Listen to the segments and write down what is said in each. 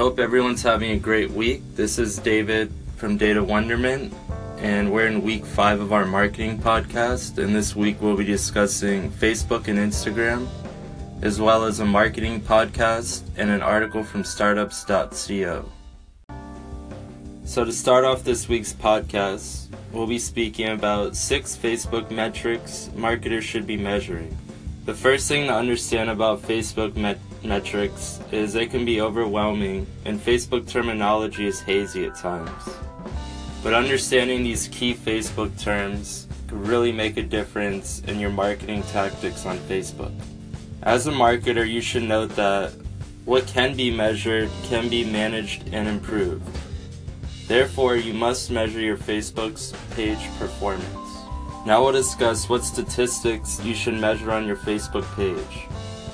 hope everyone's having a great week. This is David from Data Wonderment, and we're in week five of our marketing podcast. And this week we'll be discussing Facebook and Instagram, as well as a marketing podcast and an article from startups.co. So, to start off this week's podcast, we'll be speaking about six Facebook metrics marketers should be measuring. The first thing to understand about Facebook met- metrics is they can be overwhelming, and Facebook terminology is hazy at times. But understanding these key Facebook terms can really make a difference in your marketing tactics on Facebook. As a marketer, you should note that what can be measured can be managed and improved. Therefore, you must measure your Facebook's page performance. Now we'll discuss what statistics you should measure on your Facebook page.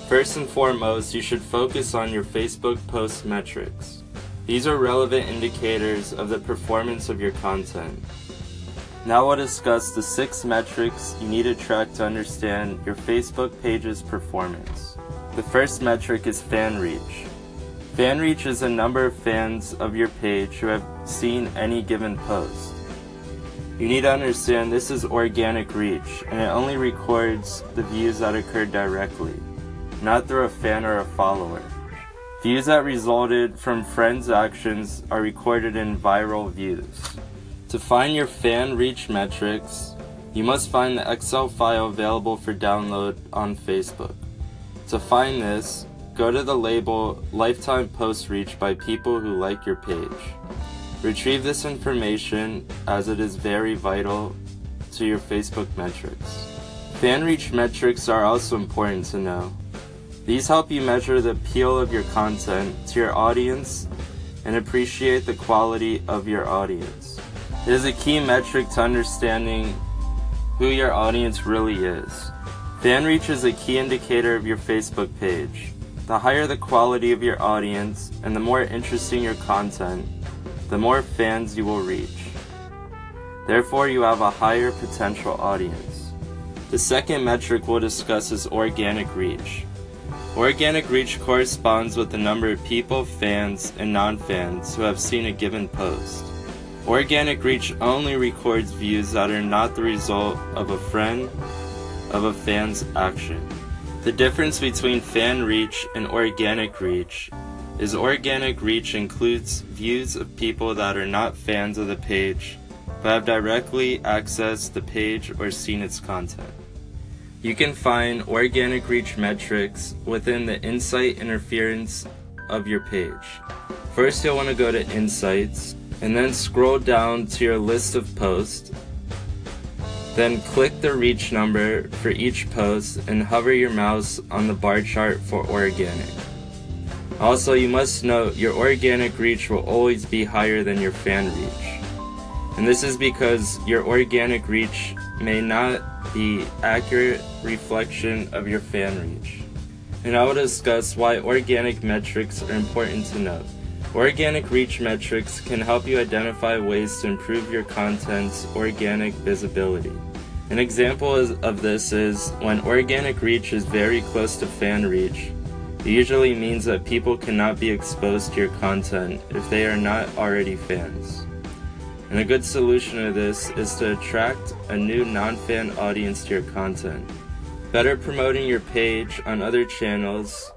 First and foremost, you should focus on your Facebook post metrics. These are relevant indicators of the performance of your content. Now we'll discuss the six metrics you need to track to understand your Facebook page's performance. The first metric is fan reach. Fan reach is the number of fans of your page who have seen any given post. You need to understand this is organic reach and it only records the views that occurred directly, not through a fan or a follower. Views that resulted from friends' actions are recorded in viral views. To find your fan reach metrics, you must find the Excel file available for download on Facebook. To find this, go to the label Lifetime Post Reach by people who like your page. Retrieve this information as it is very vital to your Facebook metrics. Fan reach metrics are also important to know. These help you measure the appeal of your content to your audience and appreciate the quality of your audience. It is a key metric to understanding who your audience really is. Fan reach is a key indicator of your Facebook page. The higher the quality of your audience and the more interesting your content, the more fans you will reach. Therefore, you have a higher potential audience. The second metric we'll discuss is organic reach. Organic reach corresponds with the number of people, fans, and non fans who have seen a given post. Organic reach only records views that are not the result of a friend of a fan's action. The difference between fan reach and organic reach is organic reach includes views of people that are not fans of the page but have directly accessed the page or seen its content. You can find organic reach metrics within the insight interference of your page. First, you'll want to go to Insights and then scroll down to your list of posts. Then click the reach number for each post and hover your mouse on the bar chart for organic. Also, you must note your organic reach will always be higher than your fan reach. And this is because your organic reach may not be accurate reflection of your fan reach. And I will discuss why organic metrics are important to note. Organic reach metrics can help you identify ways to improve your content's organic visibility. An example of this is when organic reach is very close to fan reach, it usually means that people cannot be exposed to your content if they are not already fans. And a good solution to this is to attract a new non fan audience to your content. Better promoting your page on other channels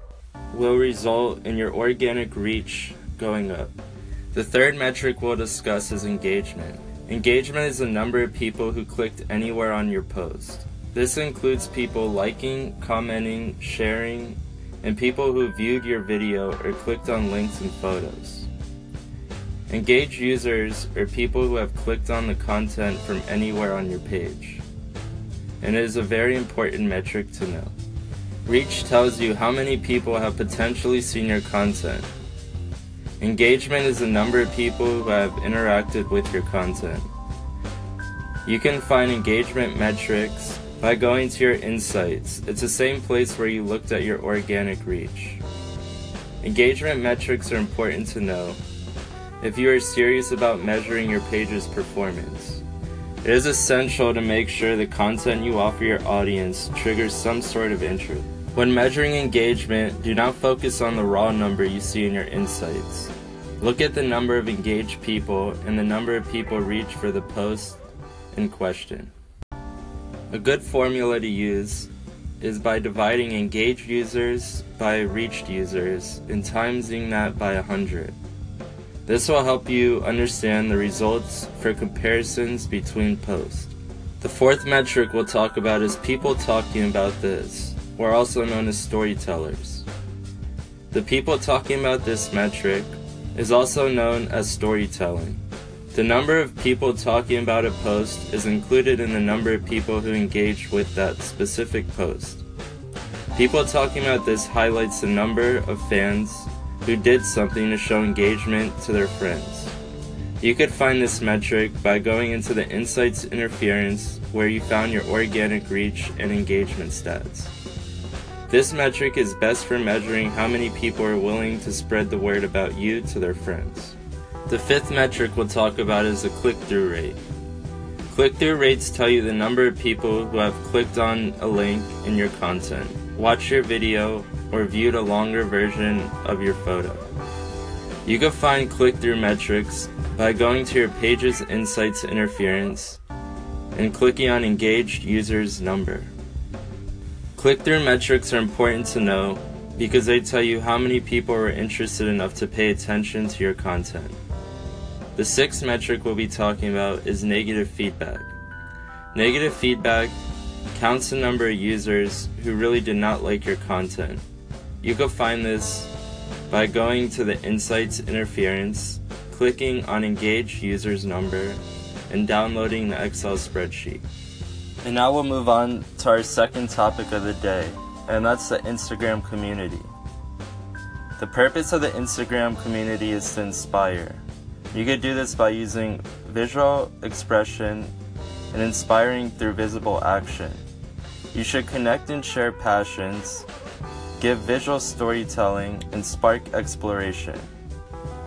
will result in your organic reach going up. The third metric we'll discuss is engagement. Engagement is the number of people who clicked anywhere on your post. This includes people liking, commenting, sharing, and people who viewed your video or clicked on links and photos. Engaged users are people who have clicked on the content from anywhere on your page. And it is a very important metric to know. Reach tells you how many people have potentially seen your content. Engagement is the number of people who have interacted with your content. You can find engagement metrics by going to your insights. It's the same place where you looked at your organic reach. Engagement metrics are important to know if you are serious about measuring your page's performance. It is essential to make sure the content you offer your audience triggers some sort of interest. When measuring engagement, do not focus on the raw number you see in your insights. Look at the number of engaged people and the number of people reached for the post in question. A good formula to use is by dividing engaged users by reached users and timesing that by 100. This will help you understand the results for comparisons between posts. The fourth metric we'll talk about is people talking about this, or also known as storytellers. The people talking about this metric is also known as storytelling. The number of people talking about a post is included in the number of people who engage with that specific post. People talking about this highlights the number of fans who did something to show engagement to their friends. You could find this metric by going into the Insights Interference where you found your organic reach and engagement stats. This metric is best for measuring how many people are willing to spread the word about you to their friends. The fifth metric we'll talk about is the click through rate. Click through rates tell you the number of people who have clicked on a link in your content, watched your video, or viewed a longer version of your photo. You can find click through metrics by going to your page's Insights Interference and clicking on Engaged Users Number. Click-through metrics are important to know because they tell you how many people are interested enough to pay attention to your content. The sixth metric we'll be talking about is negative feedback. Negative feedback counts the number of users who really did not like your content. You can find this by going to the Insights Interference, clicking on Engage Users Number, and downloading the Excel spreadsheet. And now we'll move on to our second topic of the day, and that's the Instagram community. The purpose of the Instagram community is to inspire. You could do this by using visual expression and inspiring through visible action. You should connect and share passions, give visual storytelling, and spark exploration.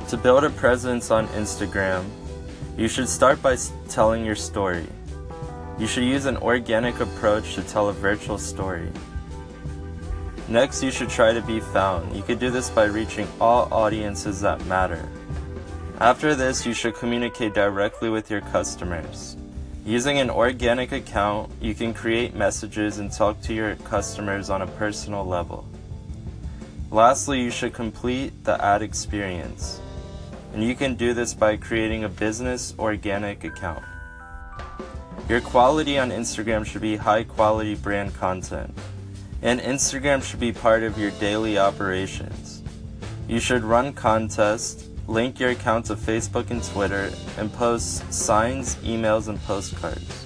To build a presence on Instagram, you should start by telling your story. You should use an organic approach to tell a virtual story. Next, you should try to be found. You could do this by reaching all audiences that matter. After this, you should communicate directly with your customers. Using an organic account, you can create messages and talk to your customers on a personal level. Lastly, you should complete the ad experience. And you can do this by creating a business organic account. Your quality on Instagram should be high quality brand content, and Instagram should be part of your daily operations. You should run contests, link your account to Facebook and Twitter, and post signs, emails, and postcards.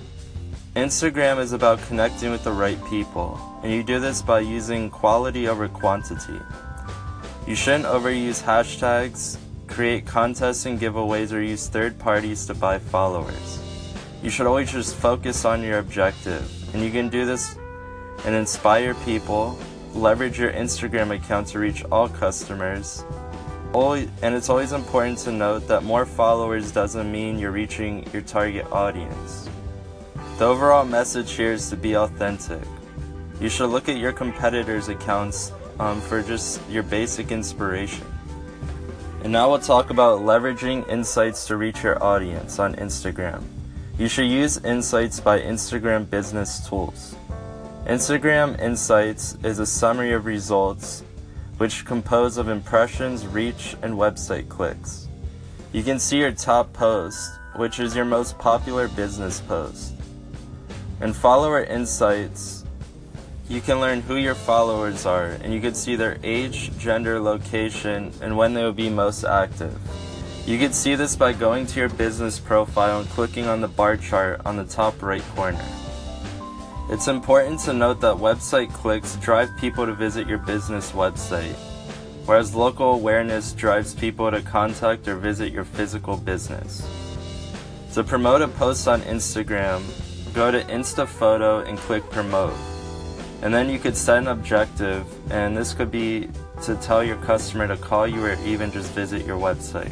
Instagram is about connecting with the right people, and you do this by using quality over quantity. You shouldn't overuse hashtags, create contests and giveaways, or use third parties to buy followers. You should always just focus on your objective, and you can do this and inspire people, leverage your Instagram account to reach all customers. And it's always important to note that more followers doesn't mean you're reaching your target audience. The overall message here is to be authentic. You should look at your competitors' accounts um, for just your basic inspiration. And now we'll talk about leveraging insights to reach your audience on Instagram. You should use Insights by Instagram Business Tools. Instagram Insights is a summary of results which compose of impressions, reach, and website clicks. You can see your top post, which is your most popular business post. And follower insights, you can learn who your followers are and you can see their age, gender, location, and when they will be most active. You can see this by going to your business profile and clicking on the bar chart on the top right corner. It's important to note that website clicks drive people to visit your business website, whereas local awareness drives people to contact or visit your physical business. To promote a post on Instagram, go to Insta Photo and click Promote. And then you could set an objective, and this could be to tell your customer to call you or even just visit your website.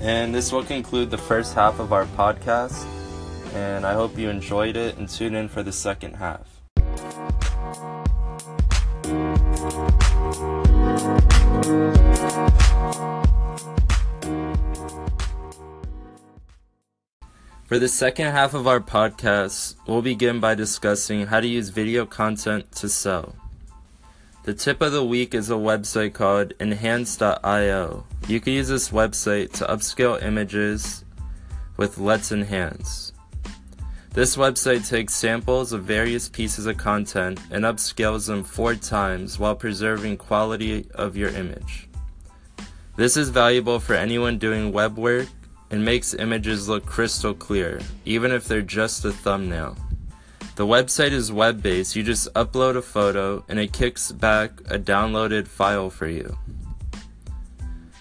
And this will conclude the first half of our podcast. And I hope you enjoyed it and tune in for the second half. For the second half of our podcast, we'll begin by discussing how to use video content to sell. The tip of the week is a website called enhance.io. You can use this website to upscale images with Let's Enhance. This website takes samples of various pieces of content and upscales them four times while preserving quality of your image. This is valuable for anyone doing web work and makes images look crystal clear, even if they're just a thumbnail. The website is web based, you just upload a photo and it kicks back a downloaded file for you.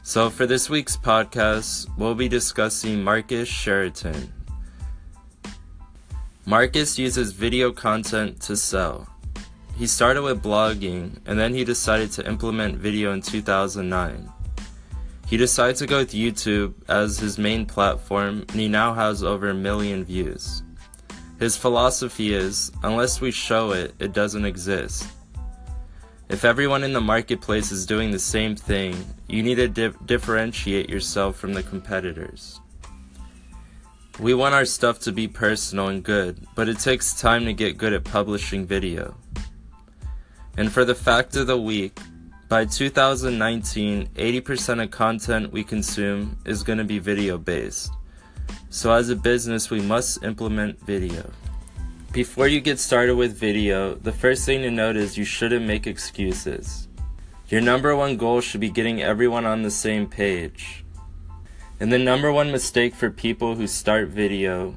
So, for this week's podcast, we'll be discussing Marcus Sheridan. Marcus uses video content to sell. He started with blogging and then he decided to implement video in 2009. He decided to go with YouTube as his main platform, and he now has over a million views. His philosophy is unless we show it, it doesn't exist. If everyone in the marketplace is doing the same thing, you need to di- differentiate yourself from the competitors. We want our stuff to be personal and good, but it takes time to get good at publishing video. And for the fact of the week, by 2019, 80% of content we consume is going to be video based. So, as a business, we must implement video. Before you get started with video, the first thing to note is you shouldn't make excuses. Your number one goal should be getting everyone on the same page. And the number one mistake for people who start video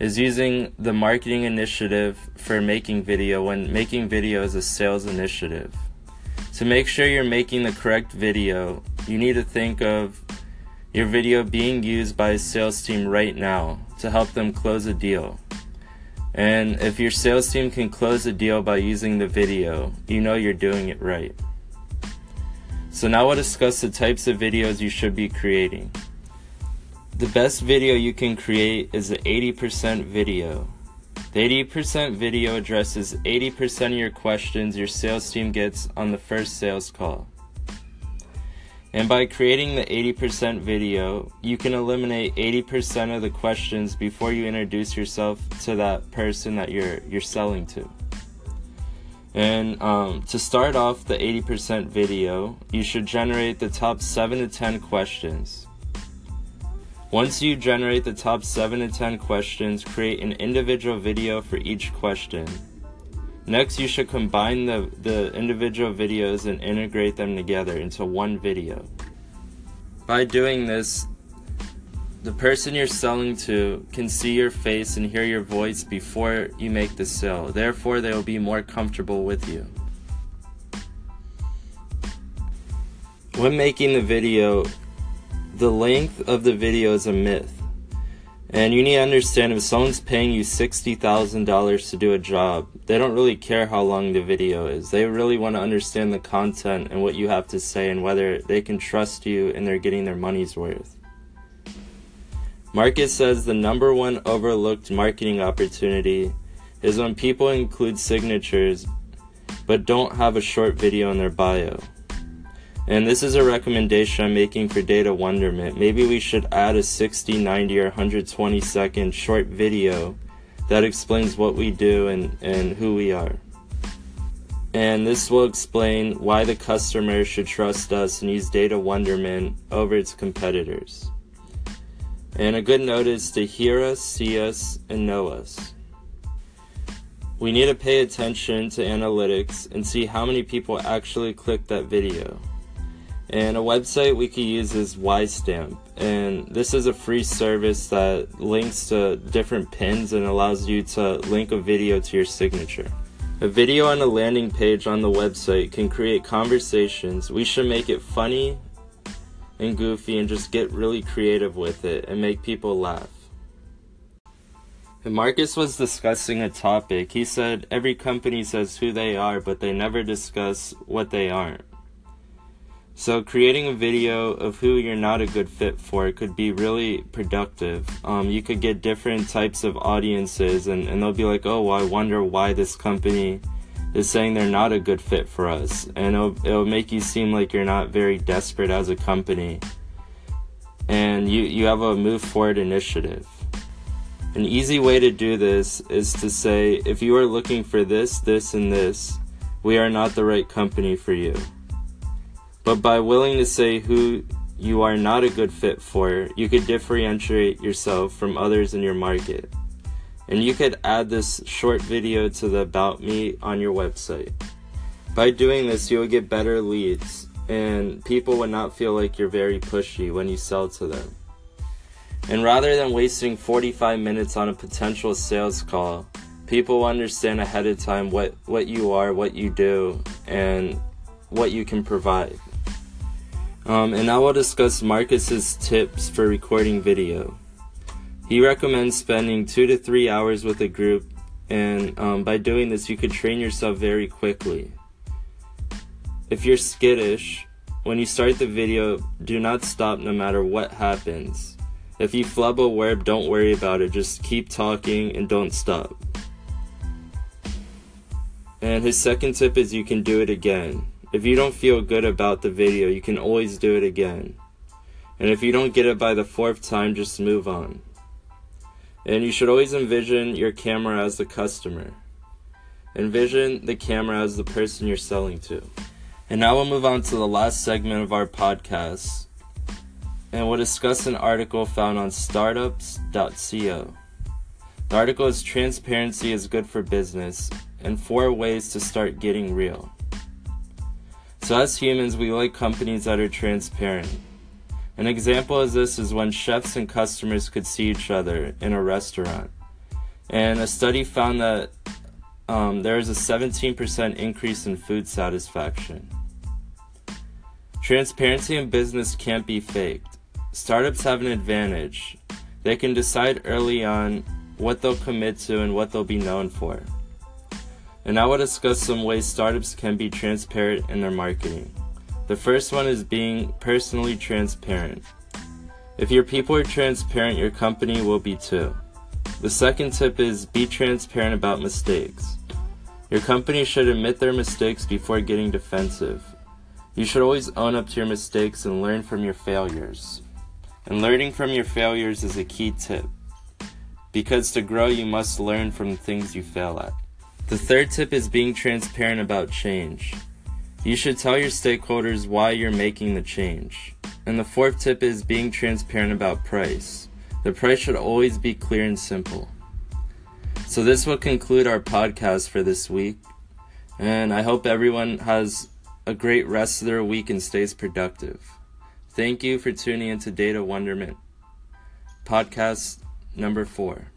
is using the marketing initiative for making video when making video is a sales initiative. To make sure you're making the correct video, you need to think of your video being used by a sales team right now to help them close a deal. And if your sales team can close a deal by using the video, you know you're doing it right. So now we'll discuss the types of videos you should be creating. The best video you can create is the 80% video. The 80% video addresses 80% of your questions your sales team gets on the first sales call. And by creating the 80% video, you can eliminate 80% of the questions before you introduce yourself to that person that you're you're selling to. And um, to start off the 80% video, you should generate the top 7 to 10 questions. Once you generate the top 7 to 10 questions, create an individual video for each question. Next, you should combine the, the individual videos and integrate them together into one video. By doing this, the person you're selling to can see your face and hear your voice before you make the sale. Therefore, they will be more comfortable with you. When making the video, the length of the video is a myth. And you need to understand if someone's paying you $60,000 to do a job, they don't really care how long the video is. They really want to understand the content and what you have to say and whether they can trust you and they're getting their money's worth. Marcus says the number one overlooked marketing opportunity is when people include signatures but don't have a short video in their bio. And this is a recommendation I'm making for Data Wonderment. Maybe we should add a 60, 90, or 120 second short video that explains what we do and, and who we are. And this will explain why the customer should trust us and use Data Wonderment over its competitors. And a good note is to hear us, see us, and know us. We need to pay attention to analytics and see how many people actually click that video. And a website we could use is WiseStamp. And this is a free service that links to different pins and allows you to link a video to your signature. A video on a landing page on the website can create conversations. We should make it funny and goofy and just get really creative with it and make people laugh. And Marcus was discussing a topic. He said every company says who they are, but they never discuss what they aren't. So creating a video of who you're not a good fit for could be really productive. Um, you could get different types of audiences and, and they'll be like, oh, well, I wonder why this company is saying they're not a good fit for us. And it'll, it'll make you seem like you're not very desperate as a company. And you, you have a move forward initiative. An easy way to do this is to say, if you are looking for this, this, and this, we are not the right company for you. But by willing to say who you are not a good fit for, you could differentiate yourself from others in your market. And you could add this short video to the About Me on your website. By doing this, you will get better leads, and people would not feel like you're very pushy when you sell to them. And rather than wasting 45 minutes on a potential sales call, people understand ahead of time what, what you are, what you do, and what you can provide. Um, and I will discuss Marcus's tips for recording video. He recommends spending two to three hours with a group, and um, by doing this, you could train yourself very quickly. If you're skittish, when you start the video, do not stop no matter what happens. If you flub a word, don't worry about it. Just keep talking and don't stop. And his second tip is you can do it again. If you don't feel good about the video, you can always do it again. And if you don't get it by the fourth time, just move on. And you should always envision your camera as the customer. Envision the camera as the person you're selling to. And now we'll move on to the last segment of our podcast, and we'll discuss an article found on startups.co. The article is Transparency is Good for Business and Four Ways to Start Getting Real. So, as humans, we like companies that are transparent. An example of this is when chefs and customers could see each other in a restaurant. And a study found that um, there is a 17% increase in food satisfaction. Transparency in business can't be faked. Startups have an advantage. They can decide early on what they'll commit to and what they'll be known for. And I will discuss some ways startups can be transparent in their marketing. The first one is being personally transparent. If your people are transparent, your company will be too. The second tip is be transparent about mistakes. Your company should admit their mistakes before getting defensive. You should always own up to your mistakes and learn from your failures. And learning from your failures is a key tip. Because to grow, you must learn from the things you fail at. The third tip is being transparent about change. You should tell your stakeholders why you're making the change. And the fourth tip is being transparent about price. The price should always be clear and simple. So, this will conclude our podcast for this week. And I hope everyone has a great rest of their week and stays productive. Thank you for tuning into Data Wonderment, podcast number four.